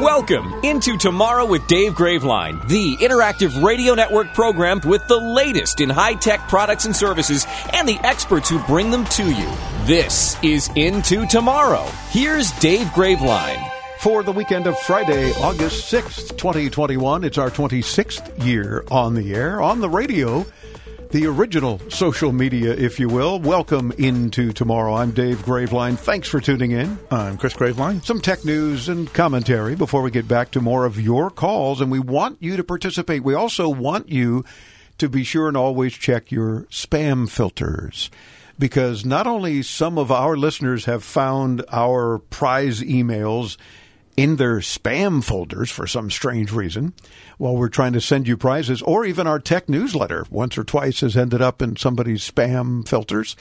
Welcome into Tomorrow with Dave Graveline, the interactive radio network program with the latest in high tech products and services and the experts who bring them to you. This is Into Tomorrow. Here's Dave Graveline. For the weekend of Friday, August 6th, 2021, it's our 26th year on the air, on the radio the original social media, if you will. Welcome into tomorrow. I'm Dave Graveline. Thanks for tuning in. I'm Chris Graveline. Some tech news and commentary before we get back to more of your calls, and we want you to participate. We also want you to be sure and always check your spam filters because not only some of our listeners have found our prize emails in their spam folders for some strange reason while we're trying to send you prizes, or even our tech newsletter once or twice has ended up in somebody's spam filters.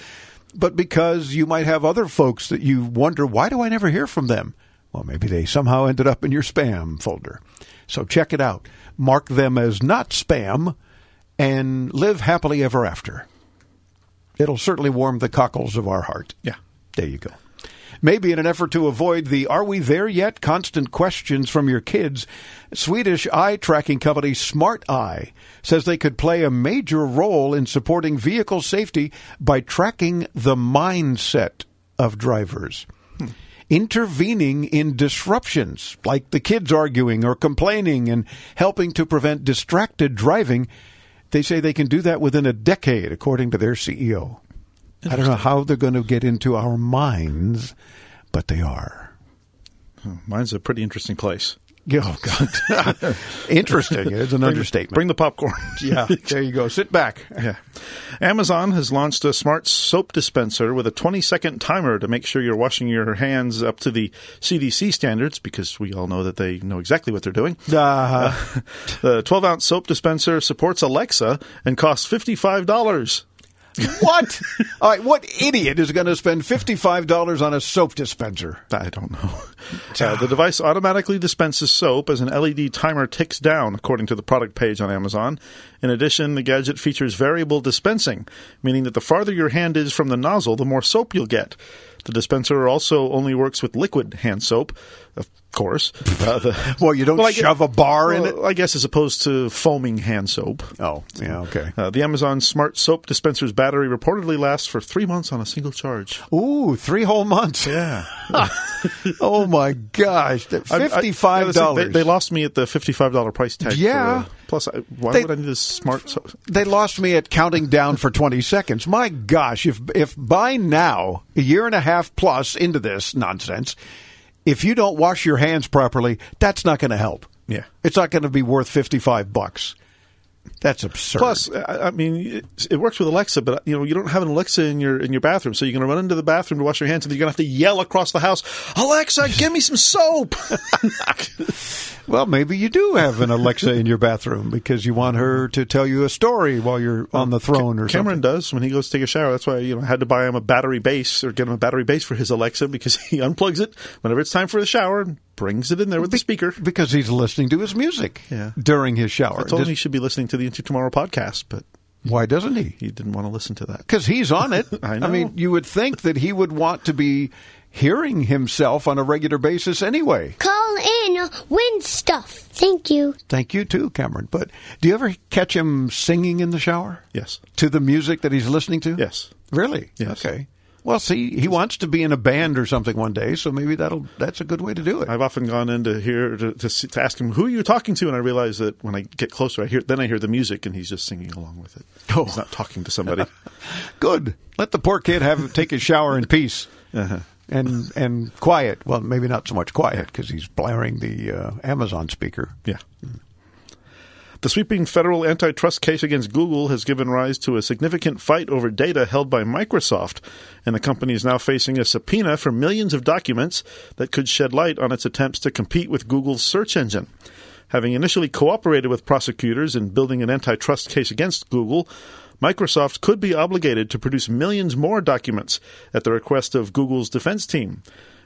But because you might have other folks that you wonder, why do I never hear from them? Well, maybe they somehow ended up in your spam folder. So check it out. Mark them as not spam and live happily ever after. It'll certainly warm the cockles of our heart. Yeah. There you go. Maybe in an effort to avoid the are we there yet constant questions from your kids, Swedish eye tracking company Smart Eye says they could play a major role in supporting vehicle safety by tracking the mindset of drivers. Hmm. Intervening in disruptions, like the kids arguing or complaining, and helping to prevent distracted driving. They say they can do that within a decade, according to their CEO. I don't know how they're going to get into our minds, but they are. Mine's a pretty interesting place. Oh God, interesting is an bring, understatement. Bring the popcorn. yeah, there you go. Sit back. Yeah. Amazon has launched a smart soap dispenser with a 20 second timer to make sure you're washing your hands up to the CDC standards because we all know that they know exactly what they're doing. Uh-huh. Uh, the 12 ounce soap dispenser supports Alexa and costs $55. What? All right, what idiot is going to spend $55 on a soap dispenser? I don't know. Uh, the device automatically dispenses soap as an LED timer ticks down, according to the product page on Amazon. In addition, the gadget features variable dispensing, meaning that the farther your hand is from the nozzle, the more soap you'll get. The dispenser also only works with liquid hand soap, of course. Uh, the, well, you don't well, shove guess, a bar well, in it? I guess as opposed to foaming hand soap. Oh, yeah, okay. Uh, the Amazon Smart Soap Dispenser's battery reportedly lasts for three months on a single charge. Ooh, three whole months. Yeah. oh, my gosh. $55. I, I, they, they, lost me at the $55 price tag. Yeah. For, uh, plus, I, why they, would I need this smart soap? They lost me at counting down for 20 seconds. My gosh, if, if by now, a year and a half plus into this nonsense, if you don't wash your hands properly, that's not going to help. Yeah. It's not going to be worth 55 bucks. That's absurd. Plus, I mean, it, works with Alexa, but you know, you don't have an Alexa in your in your bathroom, so you're going to run into the bathroom to wash your hands, and you're going to have to yell across the house, "Alexa, give me some soap." well, maybe you do have an Alexa in your bathroom because you want her to tell you a story while you're on the throne, or Cameron something. does when he goes to take a shower. That's why you know I had to buy him a battery base or get him a battery base for his Alexa because he unplugs it whenever it's time for the shower and brings it in there with Be- the speaker because he's listening to his music yeah. during his shower. I told Just, him he should be listening to the Into Tomorrow podcast, but why doesn't he? He didn't want to listen to that because he's on it. I, I mean, you would think that he would want to be hearing himself on a regular basis anyway. Call in, win stuff. Thank you. Thank you too, Cameron. But do you ever catch him singing in the shower? Yes. To the music that he's listening to? Yes. Really? Yes. Okay. Well, see, he wants to be in a band or something one day, so maybe that'll that's a good way to do it. I've often gone in to hear to, to, to ask him who are you talking to, and I realize that when I get closer, I hear then I hear the music, and he's just singing along with it. Oh. He's not talking to somebody. good. Let the poor kid have take his shower in peace. Uh-huh. And and quiet. Well, maybe not so much quiet because he's blaring the uh, Amazon speaker. Yeah. The sweeping federal antitrust case against Google has given rise to a significant fight over data held by Microsoft, and the company is now facing a subpoena for millions of documents that could shed light on its attempts to compete with Google's search engine. Having initially cooperated with prosecutors in building an antitrust case against Google, Microsoft could be obligated to produce millions more documents at the request of Google's defense team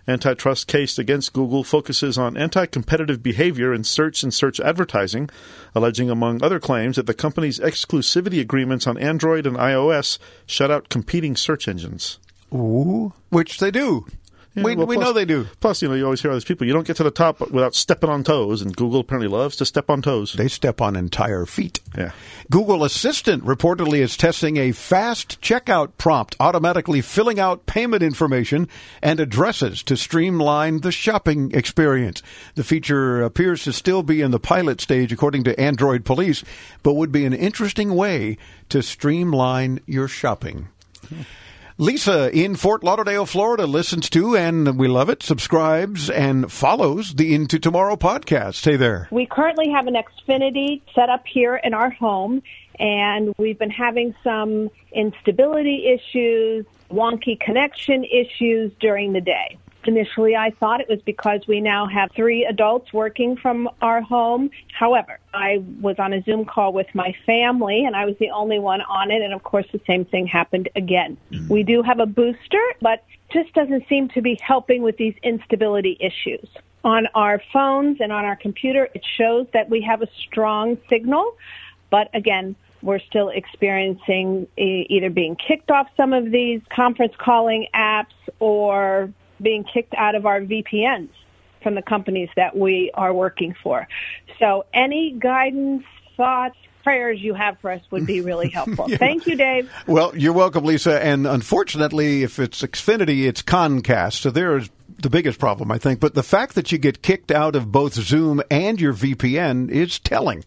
antitrust case against Google focuses on anti competitive behavior in search and search advertising, alleging, among other claims, that the company's exclusivity agreements on Android and iOS shut out competing search engines. Ooh, which they do. Yeah, we well, we plus- know they do. Plus, you know, you always hear all these people. You don't get to the top without stepping on toes, and Google apparently loves to step on toes. They step on entire feet. Yeah. Google Assistant reportedly is testing a fast checkout prompt, automatically filling out payment information and addresses to streamline the shopping experience. The feature appears to still be in the pilot stage, according to Android Police, but would be an interesting way to streamline your shopping. Hmm. Lisa in Fort Lauderdale, Florida listens to, and we love it, subscribes and follows the Into Tomorrow podcast. Hey there. We currently have an Xfinity set up here in our home, and we've been having some instability issues, wonky connection issues during the day. Initially, I thought it was because we now have three adults working from our home. However, I was on a Zoom call with my family and I was the only one on it. And of course, the same thing happened again. Mm-hmm. We do have a booster, but just doesn't seem to be helping with these instability issues. On our phones and on our computer, it shows that we have a strong signal, but again, we're still experiencing either being kicked off some of these conference calling apps or being kicked out of our VPNs from the companies that we are working for. So any guidance, thoughts, prayers you have for us would be really helpful. Thank you, Dave. Well, you're welcome, Lisa. And unfortunately, if it's Xfinity, it's Comcast. So there's the biggest problem, I think. But the fact that you get kicked out of both Zoom and your VPN is telling.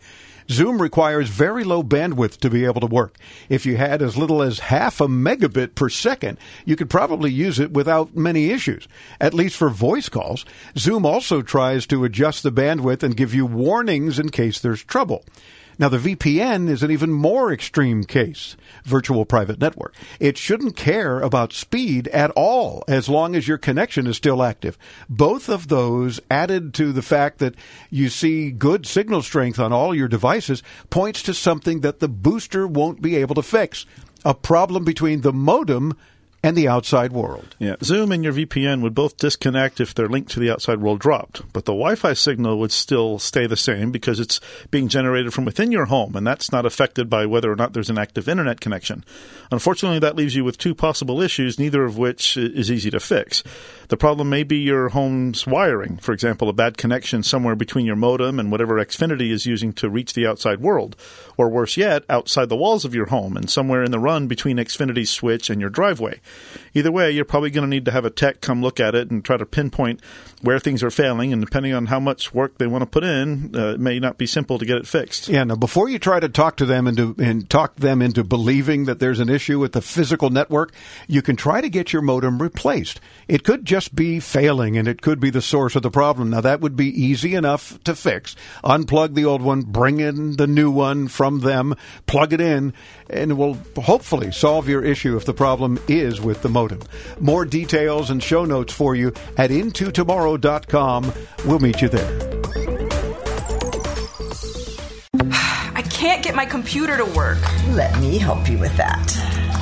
Zoom requires very low bandwidth to be able to work. If you had as little as half a megabit per second, you could probably use it without many issues, at least for voice calls. Zoom also tries to adjust the bandwidth and give you warnings in case there's trouble. Now, the VPN is an even more extreme case, virtual private network. It shouldn't care about speed at all as long as your connection is still active. Both of those added to the fact that you see good signal strength on all your devices points to something that the booster won't be able to fix. A problem between the modem and the outside world. Yeah, Zoom and your VPN would both disconnect if their link to the outside world dropped, but the Wi-Fi signal would still stay the same because it's being generated from within your home, and that's not affected by whether or not there's an active internet connection. Unfortunately, that leaves you with two possible issues, neither of which is easy to fix. The problem may be your home's wiring, for example, a bad connection somewhere between your modem and whatever Xfinity is using to reach the outside world, or worse yet, outside the walls of your home and somewhere in the run between Xfinity's switch and your driveway. Either way, you're probably going to need to have a tech come look at it and try to pinpoint where things are failing, and depending on how much work they want to put in, uh, it may not be simple to get it fixed. Yeah, now before you try to talk to them and talk them into believing that there's an issue with the physical network, you can try to get your modem replaced. It could just be failing and it could be the source of the problem. Now that would be easy enough to fix. Unplug the old one, bring in the new one from them, plug it in, and it will hopefully solve your issue if the problem is with the modem. More details and show notes for you at intotomorrow.com. We'll meet you there. I can't get my computer to work. Let me help you with that.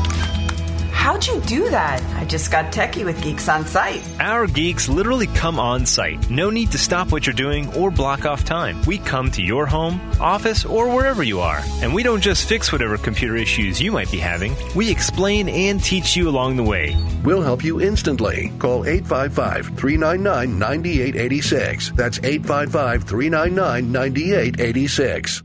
How'd you do that? I just got techie with Geeks on Site. Our geeks literally come on site. No need to stop what you're doing or block off time. We come to your home, office, or wherever you are. And we don't just fix whatever computer issues you might be having, we explain and teach you along the way. We'll help you instantly. Call 855 399 9886. That's 855 399 9886.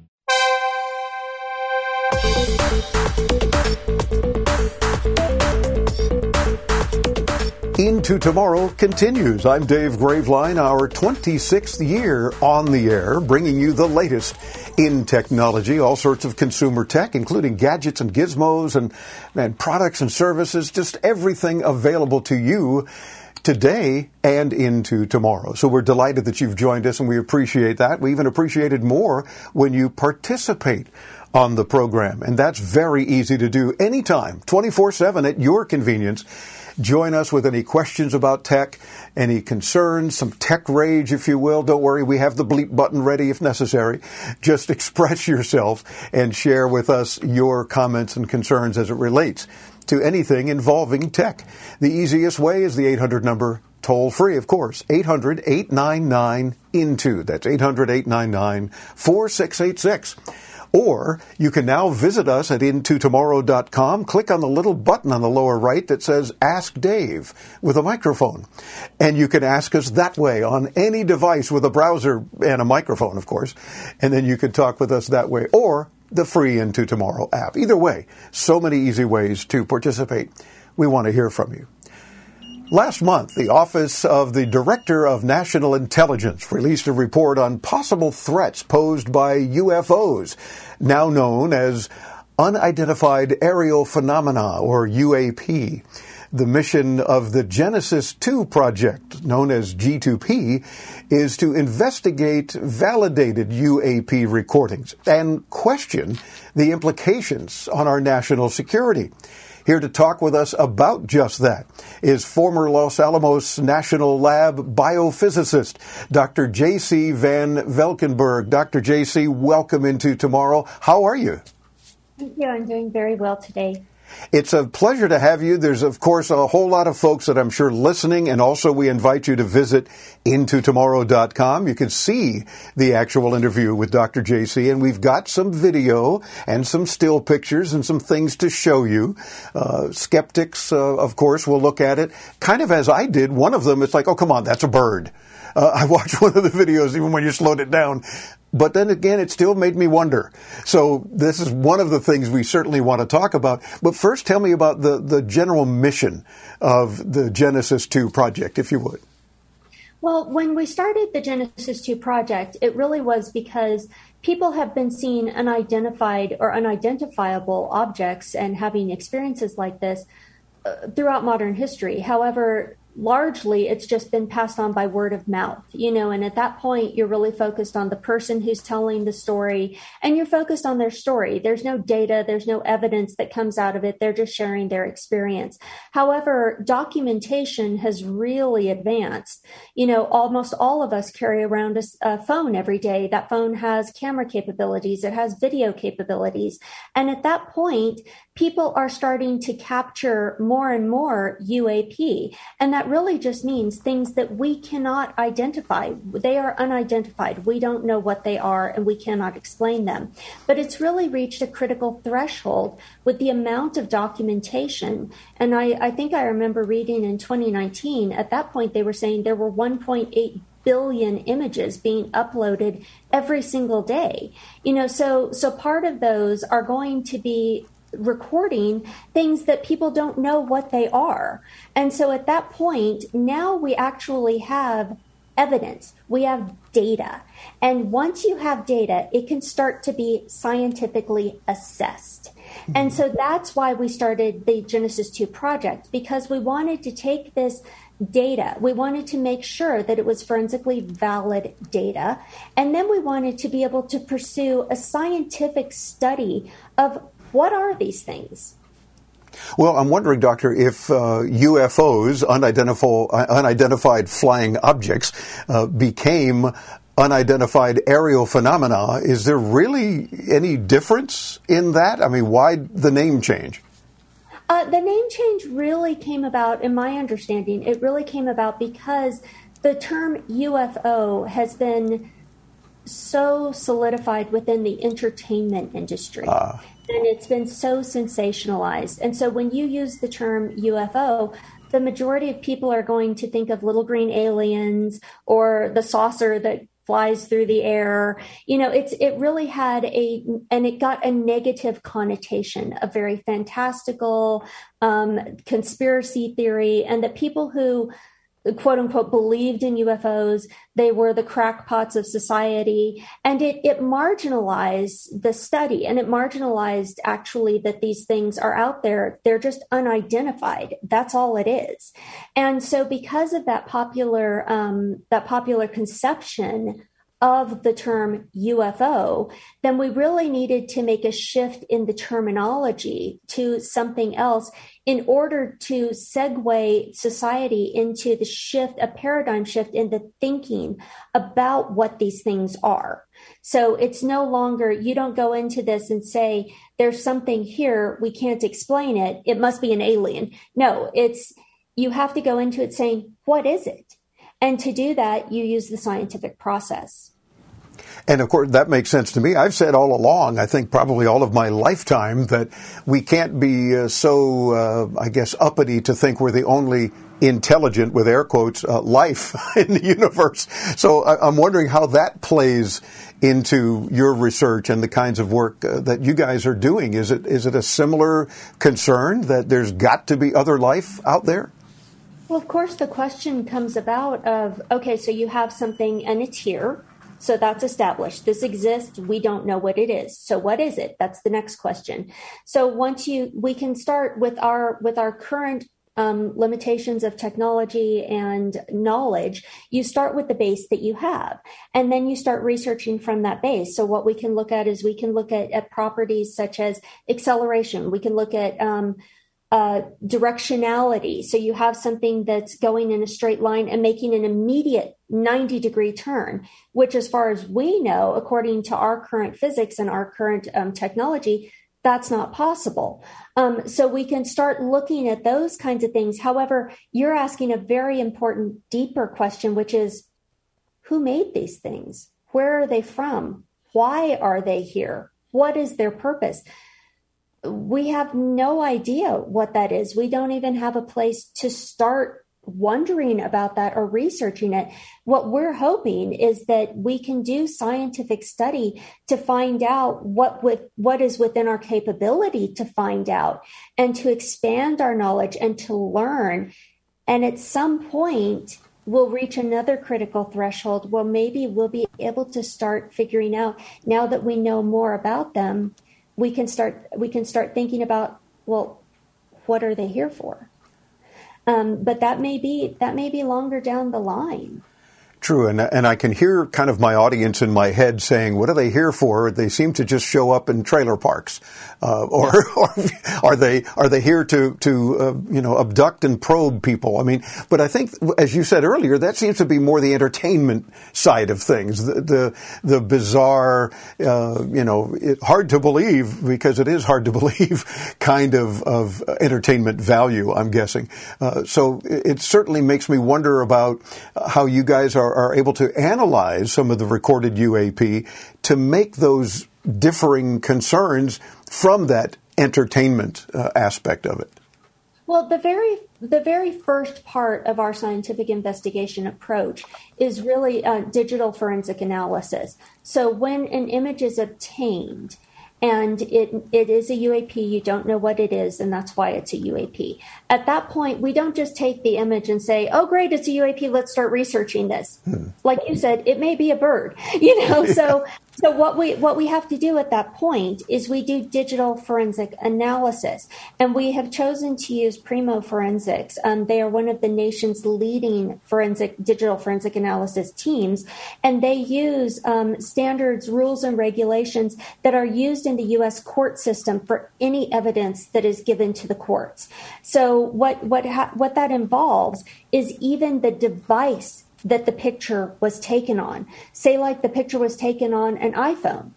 Into Tomorrow continues. I'm Dave Graveline, our 26th year on the air, bringing you the latest in technology, all sorts of consumer tech, including gadgets and gizmos and, and products and services, just everything available to you today and into tomorrow. So we're delighted that you've joined us and we appreciate that. We even appreciate it more when you participate on the program. And that's very easy to do anytime, 24 7 at your convenience. Join us with any questions about tech, any concerns, some tech rage, if you will. Don't worry, we have the bleep button ready if necessary. Just express yourself and share with us your comments and concerns as it relates to anything involving tech. The easiest way is the 800 number toll free, of course. 800 899 INTO. That's 800 899 4686. Or you can now visit us at intotomorrow.com. Click on the little button on the lower right that says Ask Dave with a microphone. And you can ask us that way on any device with a browser and a microphone, of course. And then you can talk with us that way. Or the free Into Tomorrow app. Either way, so many easy ways to participate. We want to hear from you. Last month, the Office of the Director of National Intelligence released a report on possible threats posed by UFOs, now known as Unidentified Aerial Phenomena, or UAP. The mission of the Genesis 2 project, known as G2P, is to investigate validated UAP recordings and question the implications on our national security. Here to talk with us about just that is former Los Alamos National Lab biophysicist, Dr. J.C. Van Valkenburg. Dr. J.C., welcome into tomorrow. How are you? Thank you. I'm doing very well today. It's a pleasure to have you. There's, of course, a whole lot of folks that I'm sure listening, and also we invite you to visit intotomorrow.com. You can see the actual interview with Dr. JC, and we've got some video and some still pictures and some things to show you. Uh, skeptics, uh, of course, will look at it kind of as I did. One of them, it's like, oh, come on, that's a bird. Uh, I watched one of the videos, even when you slowed it down. But then again, it still made me wonder. So this is one of the things we certainly want to talk about. But first, tell me about the, the general mission of the Genesis 2 project, if you would. Well, when we started the Genesis 2 project, it really was because people have been seeing unidentified or unidentifiable objects and having experiences like this uh, throughout modern history. However, largely it's just been passed on by word of mouth, you know, and at that point you're really focused on the person who's telling the story and you're focused on their story. There's no data, there's no evidence that comes out of it. They're just sharing their experience. However, documentation has really advanced. You know, almost all of us carry around a, a phone every day. That phone has camera capabilities, it has video capabilities. And at that point, people are starting to capture more and more UAP. And that really just means things that we cannot identify. They are unidentified. We don't know what they are and we cannot explain them. But it's really reached a critical threshold with the amount of documentation. And I, I think I remember reading in 2019, at that point, they were saying there were 1.8 billion images being uploaded every single day you know so so part of those are going to be recording things that people don't know what they are. And so at that point, now we actually have evidence, we have data. And once you have data, it can start to be scientifically assessed. Hmm. And so that's why we started the Genesis 2 project because we wanted to take this data. We wanted to make sure that it was forensically valid data. And then we wanted to be able to pursue a scientific study of what are these things? Well, I'm wondering, Doctor, if uh, UFOs, unidentified, unidentified flying objects, uh, became unidentified aerial phenomena. Is there really any difference in that? I mean, why the name change? Uh, the name change really came about, in my understanding, it really came about because the term UFO has been so solidified within the entertainment industry. Uh and it's been so sensationalized. And so when you use the term UFO, the majority of people are going to think of little green aliens or the saucer that flies through the air. You know, it's it really had a and it got a negative connotation, a very fantastical um, conspiracy theory, and the people who quote unquote believed in UFOs. They were the crackpots of society. And it, it marginalized the study and it marginalized actually that these things are out there. They're just unidentified. That's all it is. And so because of that popular, um, that popular conception of the term UFO, then we really needed to make a shift in the terminology to something else in order to segue society into the shift, a paradigm shift in the thinking about what these things are. So it's no longer, you don't go into this and say, there's something here, we can't explain it, it must be an alien. No, it's, you have to go into it saying, what is it? And to do that, you use the scientific process. And of course, that makes sense to me. I've said all along, I think probably all of my lifetime, that we can't be uh, so, uh, I guess, uppity to think we're the only intelligent, with air quotes, uh, life in the universe. So I- am wondering how that plays into your research and the kinds of work uh, that you guys are doing. Is it is it a similar concern that there's got to be other life out there? Well, of course, the question comes about of okay, so you have something and it's here so that's established. This exists. We don't know what it is. So what is it? That's the next question. So once you, we can start with our, with our current um, limitations of technology and knowledge, you start with the base that you have, and then you start researching from that base. So what we can look at is we can look at, at properties such as acceleration. We can look at um, uh, directionality. So you have something that's going in a straight line and making an immediate 90 degree turn, which, as far as we know, according to our current physics and our current um, technology, that's not possible. Um, so we can start looking at those kinds of things. However, you're asking a very important, deeper question, which is who made these things? Where are they from? Why are they here? What is their purpose? We have no idea what that is. We don't even have a place to start wondering about that or researching it. What we're hoping is that we can do scientific study to find out what with what is within our capability to find out and to expand our knowledge and to learn. And at some point, we'll reach another critical threshold where maybe we'll be able to start figuring out now that we know more about them we can start we can start thinking about well what are they here for? Um, but that may be that may be longer down the line True, and and I can hear kind of my audience in my head saying, "What are they here for?" They seem to just show up in trailer parks, uh, or, or are they are they here to to uh, you know abduct and probe people? I mean, but I think, as you said earlier, that seems to be more the entertainment side of things, the the, the bizarre, uh, you know, it, hard to believe because it is hard to believe kind of of entertainment value. I'm guessing, uh, so it, it certainly makes me wonder about how you guys are are, able to analyze some of the recorded UAP to make those differing concerns from that entertainment uh, aspect of it? Well, the very the very first part of our scientific investigation approach is really uh, digital forensic analysis. So when an image is obtained, and it it is a UAP. You don't know what it is, and that's why it's a UAP. At that point, we don't just take the image and say, "Oh, great, it's a UAP. Let's start researching this." Hmm. Like you said, it may be a bird, you know. So so what we what we have to do at that point is we do digital forensic analysis, and we have chosen to use Primeau Forensics. Um, they are one of the nation's leading forensic digital forensic analysis teams, and they use um, standards, rules, and regulations that are used in the U.S. court system for any evidence that is given to the courts. So what what ha- what that involves is even the device that the picture was taken on. Say, like the picture was taken on an iPhone,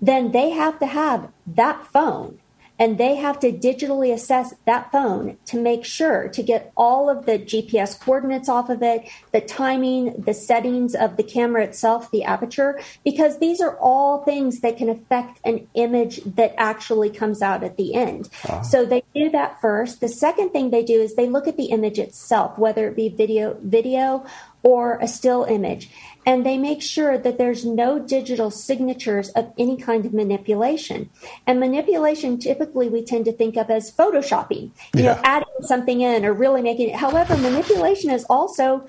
then they have to have that phone and they have to digitally assess that phone to make sure to get all of the GPS coordinates off of it, the timing, the settings of the camera itself, the aperture, because these are all things that can affect an image that actually comes out at the end. Uh-huh. So they do that first. The second thing they do is they look at the image itself, whether it be video, video or a still image. And they make sure that there's no digital signatures of any kind of manipulation. And manipulation typically we tend to think of as photoshopping, you yeah. know, adding something in or really making it. However, manipulation is also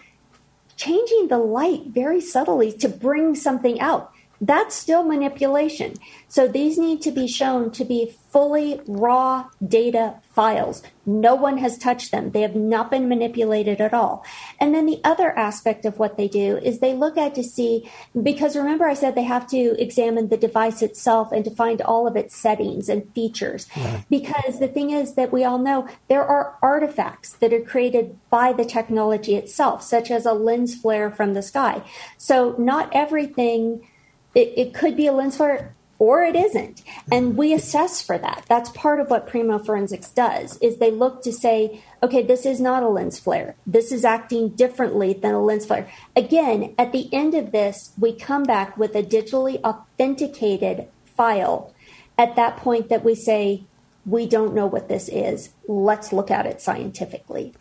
changing the light very subtly to bring something out. That's still manipulation. So these need to be shown to be fully raw data files. No one has touched them. They have not been manipulated at all. And then the other aspect of what they do is they look at to see, because remember I said they have to examine the device itself and to find all of its settings and features. Because the thing is that we all know there are artifacts that are created by the technology itself, such as a lens flare from the sky. So not everything, it, it could be a lens flare or it isn't. And we assess for that. That's part of what Primeau Forensics does is they look to say, okay, this is not a lens flare. This is acting differently than a lens flare. Again, at the end of this, we come back with a digitally authenticated file at that point that we say, we don't know what this is. Let's look at it scientifically.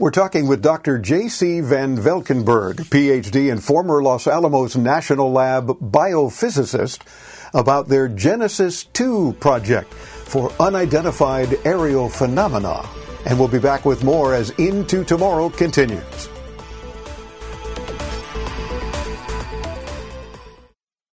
We're talking with Dr. J.C. Van Valkenburg, PhD and former Los Alamos National Lab biophysicist about their Genesis 2 project for unidentified aerial phenomena. And we'll be back with more as Into Tomorrow continues.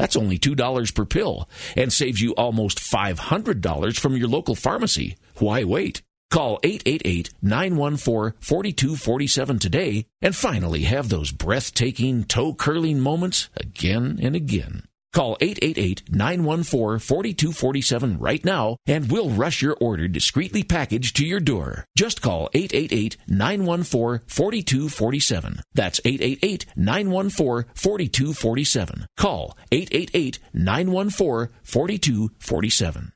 That's only $2 per pill and saves you almost $500 from your local pharmacy. Why wait? Call 888-914-4247 today and finally have those breathtaking, toe-curling moments again and again. Call 888-914-4247 right now and we'll rush your order discreetly packaged to your door. Just call 888-914-4247. That's 888-914-4247. Call 888-914-4247.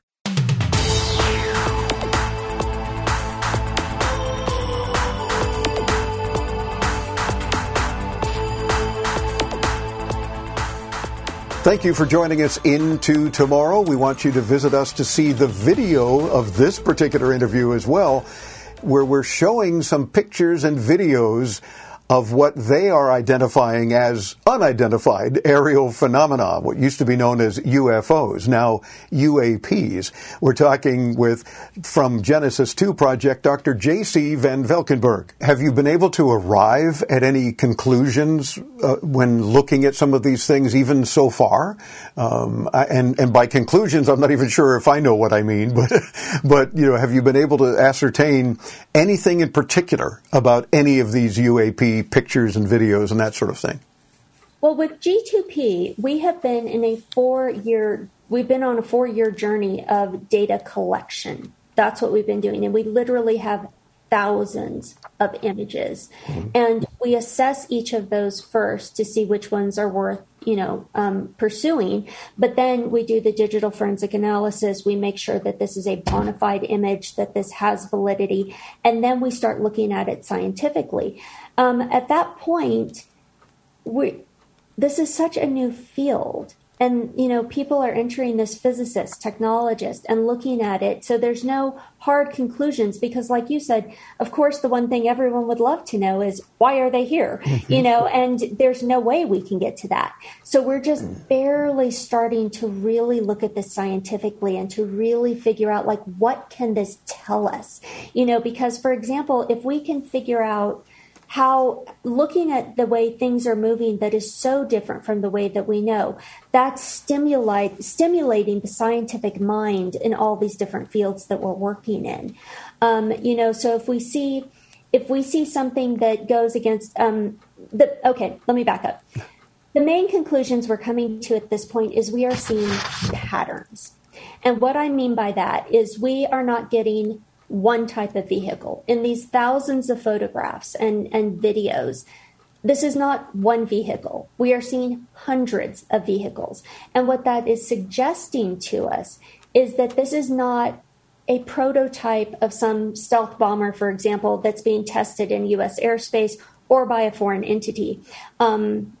Thank you for joining us into tomorrow. We want you to visit us to see the video of this particular interview as well, where we're showing some pictures and videos of what they are identifying as unidentified aerial phenomena, what used to be known as UFOs, now UAPs. We're talking with, from Genesis 2 Project, Dr. J.C. Van Valkenburg. Have you been able to arrive at any conclusions uh, when looking at some of these things, even so far? Um, and, and by conclusions, I'm not even sure if I know what I mean, but, but, you know, have you been able to ascertain anything in particular about any of these UAPs? Pictures and videos and that sort of thing? Well, with G2P, we have been in a four year, we've been on a four year journey of data collection. That's what we've been doing. And we literally have thousands of images. Mm-hmm. And we assess each of those first to see which ones are worth, you know, um, pursuing. But then we do the digital forensic analysis. We make sure that this is a bona fide image, that this has validity. And then we start looking at it scientifically. Um, at that point, we, this is such a new field. And, you know, people are entering this physicist, technologist, and looking at it. So there's no hard conclusions because, like you said, of course, the one thing everyone would love to know is why are they here? you know, and there's no way we can get to that. So we're just barely starting to really look at this scientifically and to really figure out, like, what can this tell us? You know, because, for example, if we can figure out, how looking at the way things are moving that is so different from the way that we know that's stimulate, stimulating the scientific mind in all these different fields that we're working in. Um, you know so if we see if we see something that goes against um, the okay let me back up. The main conclusions we're coming to at this point is we are seeing patterns. And what i mean by that is we are not getting one type of vehicle. In these thousands of photographs and, and videos, this is not one vehicle. We are seeing hundreds of vehicles. And what that is suggesting to us is that this is not a prototype of some stealth bomber, for example, that's being tested in U.S. airspace or by a foreign entity. Um,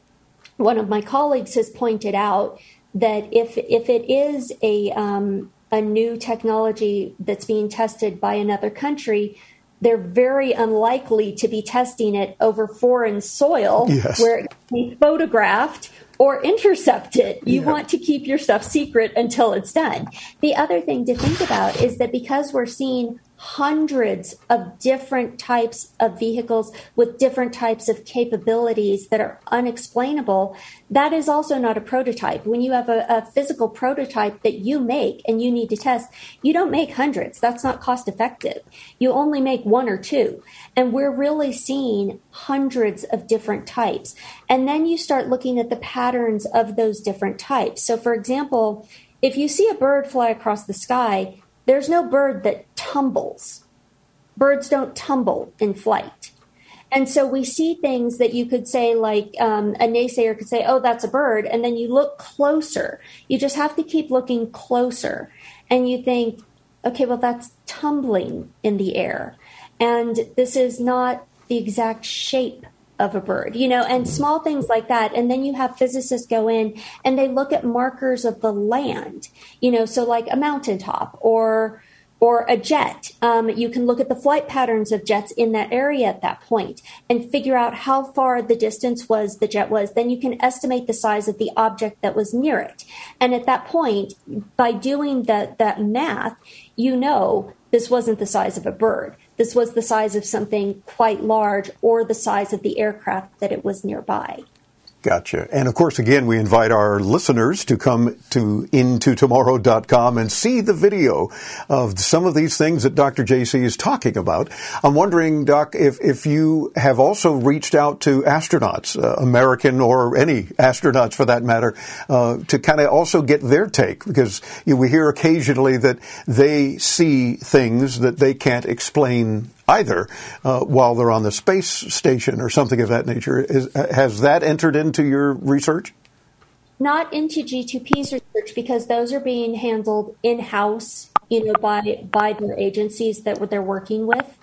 one of my colleagues has pointed out that if if it is a um, a new technology that's being tested by another country, they're very unlikely to be testing it over foreign soil yes. where it can be photographed or intercepted. You yeah. want to keep your stuff secret until it's done. The other thing to think about is that because we're seeing hundreds of different types of vehicles with different types of capabilities that are unexplainable, that is also not a prototype. When you have a, a, physical prototype that you make and you need to test, you don't make hundreds. That's not cost effective. You only make one or two. And we're really seeing hundreds of different types. And then you start looking at the patterns of those different types. So, for example, if you see a bird fly across the sky, there's no bird that tumbles. Birds don't tumble in flight. And so we see things that you could say, like um, a naysayer could say, oh, that's a bird. And then you look closer. You just have to keep looking closer. And you think, okay, well, that's tumbling in the air. And this is not the exact shape of a bird, you know, and small things like that. And then you have physicists go in and they look at markers of the land, you know, so like a mountaintop or or a jet. Um, you can look at the flight patterns of jets in that area at that point and figure out how far the distance was the jet was. Then you can estimate the size of the object that was near it. And at that point, by doing that that math, you know this wasn't the size of a bird this was the size of something quite large or the size of the aircraft that it was nearby. Gotcha. And of course, again, we invite our listeners to come to intotomorrow.com and see the video of some of these things that Dr. JC is talking about. I'm wondering, Doc, if, if you have also reached out to astronauts, uh, American or any astronauts for that matter, uh, to kind of also get their take because you know, we hear occasionally that they see things that they can't explain either uh, while they're on the space station or something of that nature. Is, has that entered into your research? Not into G2P's research because those are being handled in house, you know, by by their agencies that they're working with.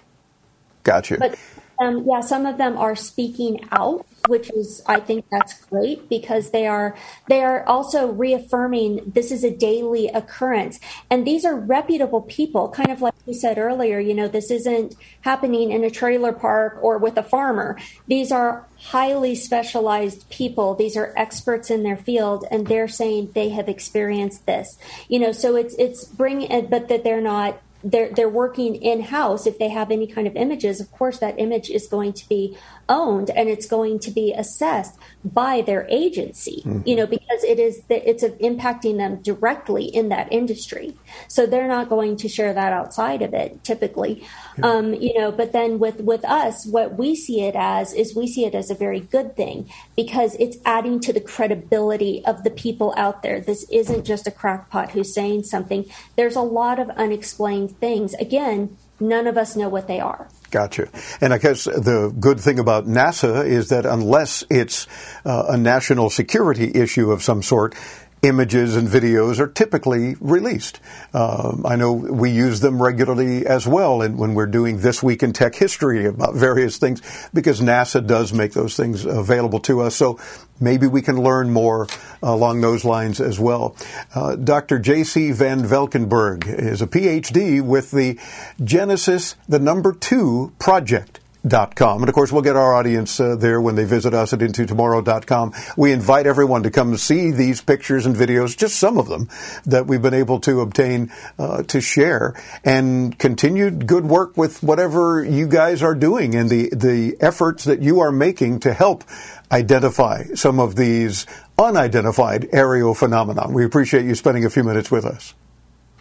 Gotcha. But um, yeah, some of them are speaking out, which is I think that's great because they are they are also reaffirming this is a daily occurrence, and these are reputable people. Kind of like you said earlier, you know, this isn't happening in a trailer park or with a farmer. These are highly specialized people. These are experts in their field, and they're saying they have experienced this. You know, so it's it's bring, but that they're not they're they're working in house if they have any kind of images of course that image is going to be owned and it's going to be assessed by their agency mm-hmm. you know because it is the, it's impacting them directly in that industry. So they're not going to share that outside of it typically. Yeah. um, you know but then with with us what we see it as is we see it as a very good thing because it's adding to the credibility of the people out there. This isn't just a crackpot who's saying something. There's a lot of unexplained things. Again none of us know what they are Gotcha. And I guess the good thing about NASA is that unless it's uh, a national security issue of some sort, images and videos are typically released. Um, I know we use them regularly as well and when we're doing This Week in Tech History about various things because NASA does make those things available to us. So maybe we can learn more along those lines as well. Uh, Dr. J.C. Van Valkenburg is a PhD with the Genesis, the number two project com. And of course, we'll get our audience uh, there when they visit us at intotomorrow.com. We invite everyone to come see these pictures and videos, just some of them that we've been able to obtain uh, to share and continued good work with whatever you guys are doing and the, the efforts that you are making to help identify some of these unidentified aerial phenomena. We appreciate you spending a few minutes with us.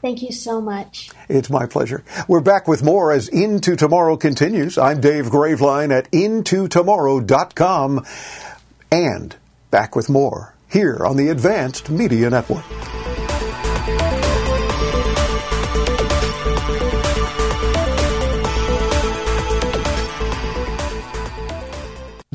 Thank you so much. It's my pleasure. We're back with more as Into Tomorrow continues. I'm Dave Graveline at intotomorrow.com and back with more here on the Advanced Media Network.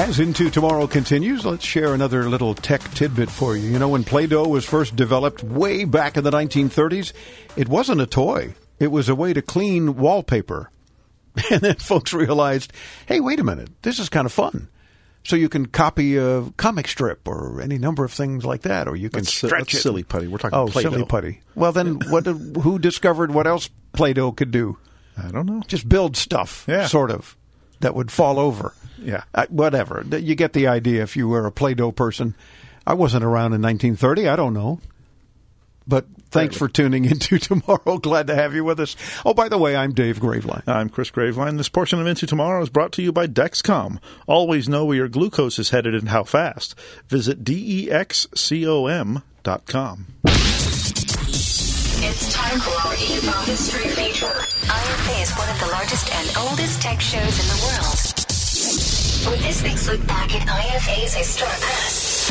As Into Tomorrow continues, let's share another little tech tidbit for you. You know, when Play Doh was first developed way back in the 1930s, it wasn't a toy, it was a way to clean wallpaper. And then folks realized, hey, wait a minute, this is kind of fun. So you can copy a comic strip or any number of things like that, or you can That's, stretch that's it. silly putty. We're talking oh, Play-Doh. silly putty. Well, then, what? who discovered what else Play-Doh could do? I don't know. Just build stuff, Yeah. sort of, that would fall over. Yeah. Uh, whatever. You get the idea if you were a Play-Doh person. I wasn't around in 1930. I don't know. But thanks for tuning into tomorrow. Glad to have you with us. Oh, by the way, I'm Dave Graveline. I'm Chris Graveline. This portion of Into Tomorrow is brought to you by Dexcom. Always know where your glucose is headed and how fast. Visit dexcom.com. It's time for our Evo History feature. IFA is one of the largest and oldest tech shows in the world. With this week's look back at IFA's historic past.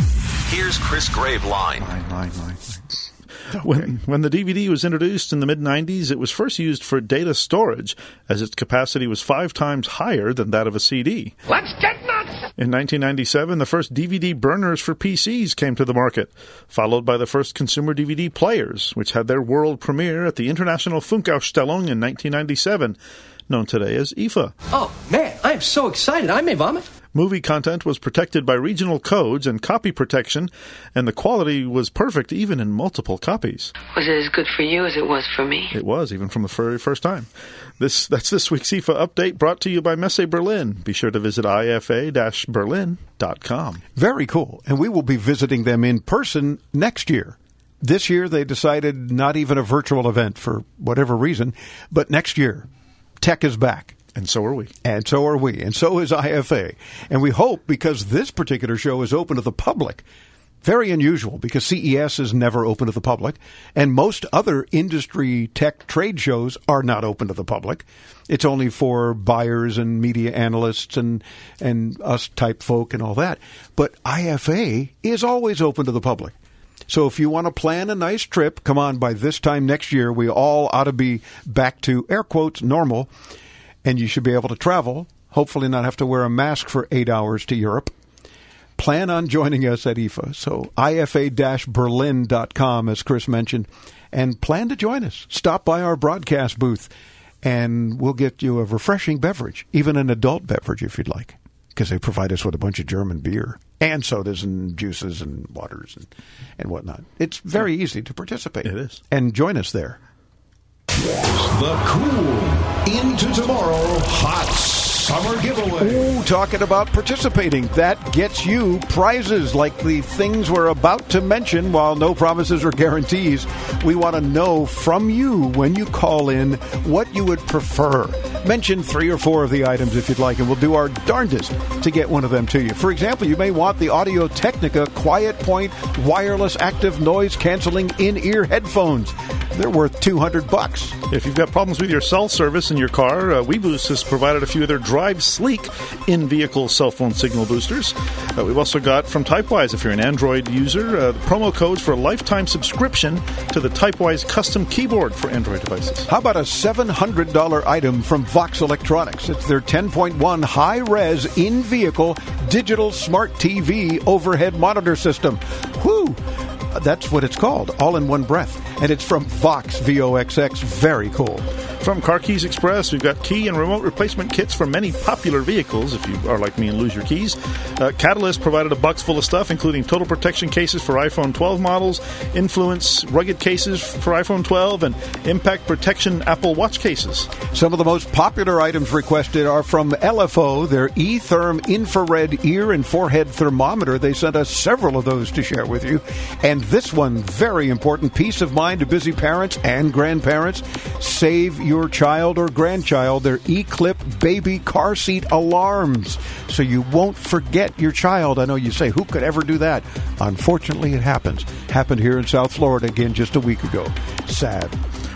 Here's Chris Graveline. When, when the DVD was introduced in the mid 90s, it was first used for data storage, as its capacity was five times higher than that of a CD. Let's get nuts! In 1997, the first DVD burners for PCs came to the market, followed by the first consumer DVD players, which had their world premiere at the International Funkausstellung in 1997, known today as IFA. Oh, man, I am so excited. I may vomit. Movie content was protected by regional codes and copy protection, and the quality was perfect even in multiple copies. Was it as good for you as it was for me? It was, even from the very first time. This That's this week's IFA update brought to you by Messe Berlin. Be sure to visit ifa-berlin.com. Very cool. And we will be visiting them in person next year. This year, they decided not even a virtual event for whatever reason, but next year, tech is back. And so are we. And so are we. And so is IFA. And we hope because this particular show is open to the public. Very unusual because CES is never open to the public, and most other industry tech trade shows are not open to the public. It's only for buyers and media analysts and and us type folk and all that. But IFA is always open to the public. So if you want to plan a nice trip, come on by this time next year. We all ought to be back to air quotes normal, and you should be able to travel. Hopefully, not have to wear a mask for eight hours to Europe. Plan on joining us at IFA. So ifa-berlin.com, as Chris mentioned, and plan to join us. Stop by our broadcast booth, and we'll get you a refreshing beverage, even an adult beverage if you'd like, because they provide us with a bunch of German beer and sodas and juices and waters and, and whatnot. It's very easy to participate. It is. And join us there. The cool into tomorrow hot summer giveaway. Ooh, talking about participating. That gets you prizes like the things we're about to mention. While no promises or guarantees, we want to know from you when you call in what you would prefer. Mention three or four of the items if you'd like, and we'll do our darndest to get one of them to you. For example, you may want the Audio Technica Quiet Point wireless active noise canceling in ear headphones. They're worth 200 bucks. If you've got problems with your cell service in your car, uh, WeBoost has provided a few of their Drive Sleek in-vehicle cell phone signal boosters. Uh, we've also got from Typewise, if you're an Android user, uh, the promo codes for a lifetime subscription to the Typewise custom keyboard for Android devices. How about a $700 item from VOXX Electronics? It's their 10.1 high res in vehicle digital smart TV overhead monitor system. Whew! That's what it's called, all in one breath. And it's from Vox VOXX. Very cool. From Car Keys Express, we've got key and remote replacement kits for many popular vehicles if you are like me and lose your keys. Uh, Catalyst provided a box full of stuff, including total protection cases for iPhone 12 models, Influence rugged cases for iPhone 12, and Impact Protection Apple Watch cases. Some of the most popular items requested are from Elepho, their eTherm infrared ear and forehead thermometer. They sent us several of those to share with you. And this one, very important peace of mind to busy parents and grandparents. Save your your child or grandchild their E-Clip baby car seat alarms so you won't forget your child. I know you say, who could ever do that? Unfortunately, it happens. Happened here in South Florida again just a week ago. Sad.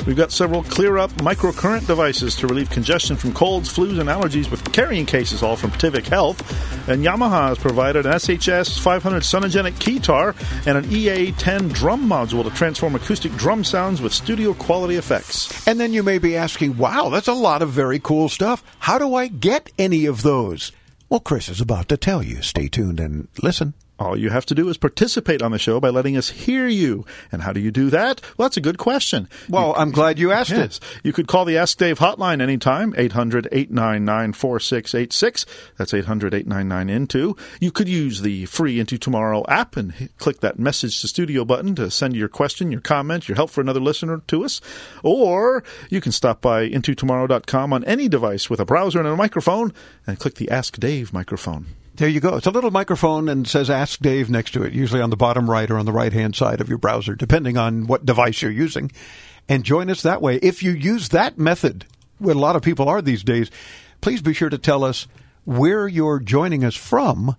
We've got several clear up microcurrent devices to relieve congestion from colds, flus, and allergies with carrying cases, all from Tivic Health. And Yamaha has provided an SHS 500 Sonogenic keytar and an EA 10 drum module to transform acoustic drum sounds with studio quality effects. And then you may be asking, wow, that's a lot of very cool stuff. How do I get any of those? Well, Chris is about to tell you. Stay tuned and listen. All you have to do is participate on the show by letting us hear you. And how do you do that? Well, that's a good question. Well, you, I'm glad you asked yes, it. You could call the Ask Dave hotline anytime, 800 899 4686. That's 800 899 Into. You could use the free Into Tomorrow app and hit, click that message to studio button to send your question, your comment, your help for another listener to us. Or you can stop by intotomorrow.com on any device with a browser and a microphone and click the Ask Dave microphone. There you go. It's a little microphone and says Ask Dave next to it, usually on the bottom right or on the right hand side of your browser, depending on what device you're using. And join us that way. If you use that method, what a lot of people are these days, please be sure to tell us where you're joining us from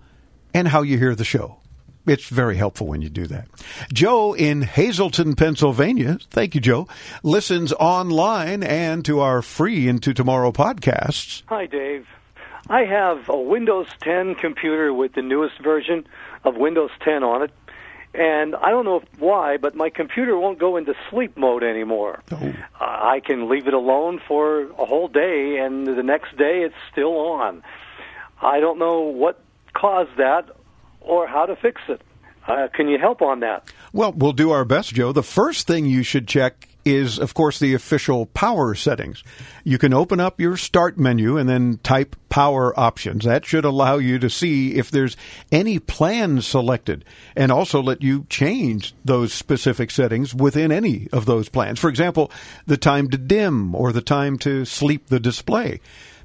and how you hear the show. It's very helpful when you do that. Joe in Hazleton, Pennsylvania, thank you, Joe, listens online and to our free Into Tomorrow podcasts. Hi, Dave. I have a Windows 10 computer with the newest version of Windows 10 on it, and I don't know why, but my computer won't go into sleep mode anymore. Oh. Uh, I can leave it alone for a whole day, and the next day it's still on. I don't know what caused that or how to fix it. Uh, can you help on that? Well, we'll do our best, Joe. The first thing you should check is, of course, the official power settings. You can open up your start menu and then type power options. That should allow you to see if there's any plan selected and also let you change those specific settings within any of those plans. For example, the time to dim or the time to sleep the display.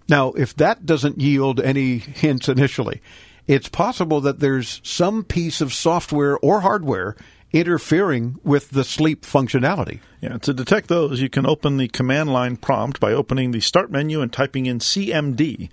Now, if that doesn't yield any hints initially, it's possible that there's some piece of software or hardware interfering with the sleep functionality. Yeah, to detect those, you can open the command line prompt by opening the start menu and typing in CMD.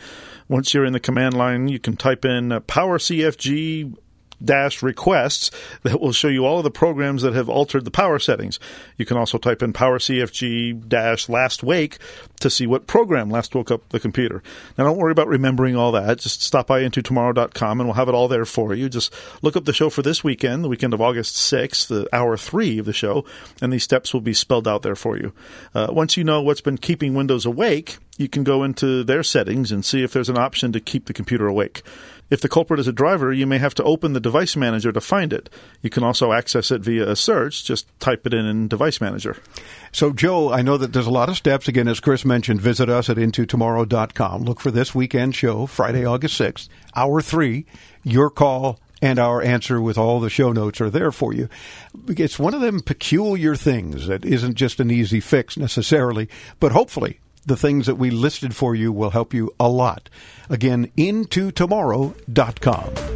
Once you're in the command line, you can type in uh, power CFG dash requests that will show you all of the programs that have altered the power settings. You can also type in power CFG dash last wake to see what program last woke up the computer. Now don't worry about remembering all that. Just stop by into tomorrow.com and we'll have it all there for you. Just look up the show for this weekend, the weekend of August 6th, the hour three of the show, and these steps will be spelled out there for you. Uh, once you know what's been keeping Windows awake, you can go into their settings and see if there's an option to keep the computer awake. If the culprit is a driver, you may have to open the device manager to find it. You can also access it via a search. Just type it in in device manager. So, Joe, I know that there's a lot of steps. Again, as Chris mentioned, visit us at intotomorrow.com. Look for this weekend show, Friday, August 6th, hour three. Your call and our answer with all the show notes are there for you. It's one of them peculiar things that isn't just an easy fix necessarily, but hopefully the things that we listed for you will help you a lot. Again, intotomorrow.com.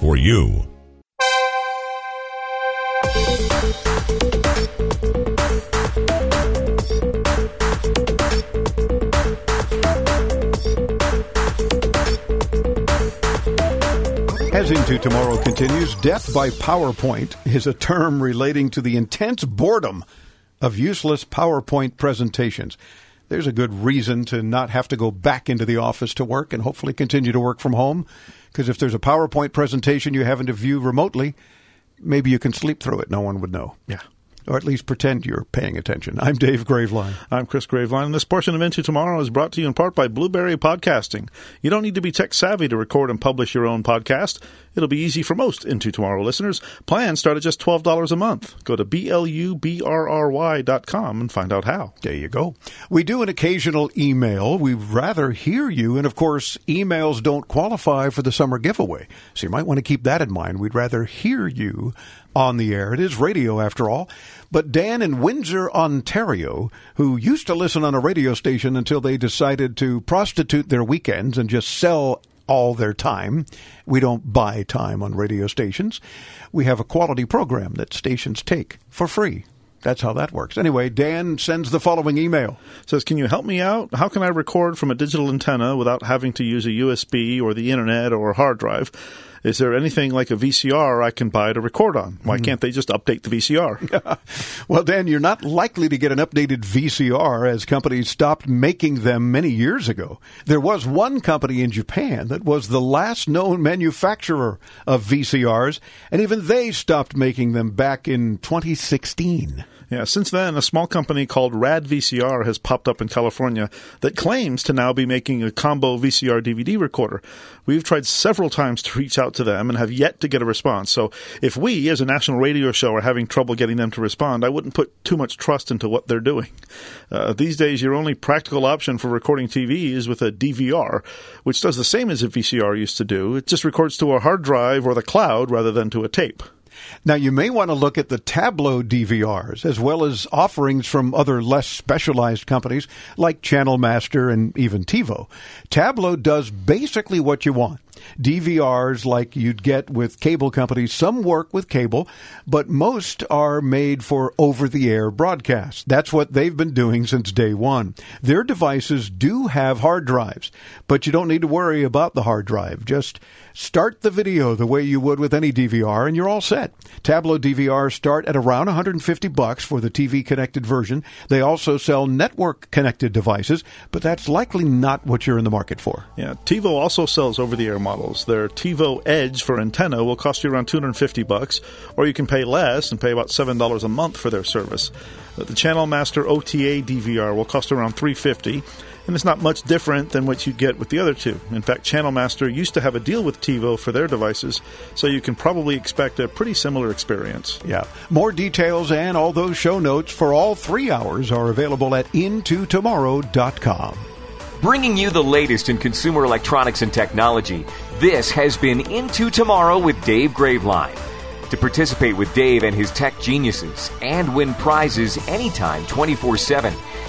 for you. As Into Tomorrow continues, death by PowerPoint is a term relating to the intense boredom of useless PowerPoint presentations. There's a good reason to not have to go back into the office to work and hopefully continue to work from home. Because if there's a PowerPoint presentation you're having to view remotely, maybe you can sleep through it. No one would know. Yeah. Or at least pretend you're paying attention. I'm Dave Graveline. I'm Chris Graveline, and this portion of Into Tomorrow is brought to you in part by Blubrry Podcasting. You don't need to be tech savvy to record and publish your own podcast. It'll be easy for most Into Tomorrow listeners. Plans start at just $12 a month. Go to B-L-U-B-R-R-Y dot com and find out how. There you go. We do an occasional email. We'd rather hear you. And of course, emails don't qualify for the summer giveaway. So you might want to keep that in mind. We'd rather hear you on the air. It is radio after all. But Dan in Windsor, Ontario, who used to listen on a radio station until they decided to prostitute their weekends and just sell all their time. We don't buy time on radio stations. We have a quality program that stations take for free. That's how that works. Anyway, Dan sends the following email. Says, Can you help me out? How can I record from a digital antenna without having to use a USB or the internet or a hard drive? Is there anything like a VCR I can buy to record on? Why hmm. can't they just update the VCR? well, Dan, you're not likely to get an updated VCR as companies stopped making them many years ago. There was one company in Japan that was the last known manufacturer of VCRs, and even they stopped making them back in 2016. Yeah, since then, a small company called Rad VCR has popped up in California that claims to now be making a combo VCR DVD recorder. We've tried several times to reach out to them and have yet to get a response. So if we, as a national radio show, are having trouble getting them to respond, I wouldn't put too much trust into what they're doing. Uh, these days, your only practical option for recording TV is with a DVR, which does the same as a VCR used to do. It just records to a hard drive or the cloud rather than to a tape. Now, you may want to look at the Tablo DVRs as well as offerings from other less specialized companies like Channel Master and even TiVo. Tablo does basically what you want. DVRs like you'd get with cable companies. Some work with cable, but most are made for over the air broadcasts. That's what they've been doing since day one. Their devices do have hard drives, but you don't need to worry about the hard drive. Just start the video the way you would with any DVR and you're all set. Tablo DVRs start at around 150 bucks for the TV connected version. They also sell network connected devices, but that's likely not what you're in the market for. Yeah, TiVo also sells over the air models. Their TiVo Edge for antenna will cost you around 250 bucks, or you can pay less and pay about $7 a month for their service. The Channel Master OTA DVR will cost around 350 and it's not much different than what you get with the other two. In fact, Channel Master used to have a deal with TiVo for their devices, so you can probably expect a pretty similar experience. Yeah. More details and all those show notes for all three hours are available at intotomorrow.com. Bringing you the latest in consumer electronics and technology, this has been Into Tomorrow with Dave Graveline. To participate with Dave and his tech geniuses and win prizes anytime 24 7,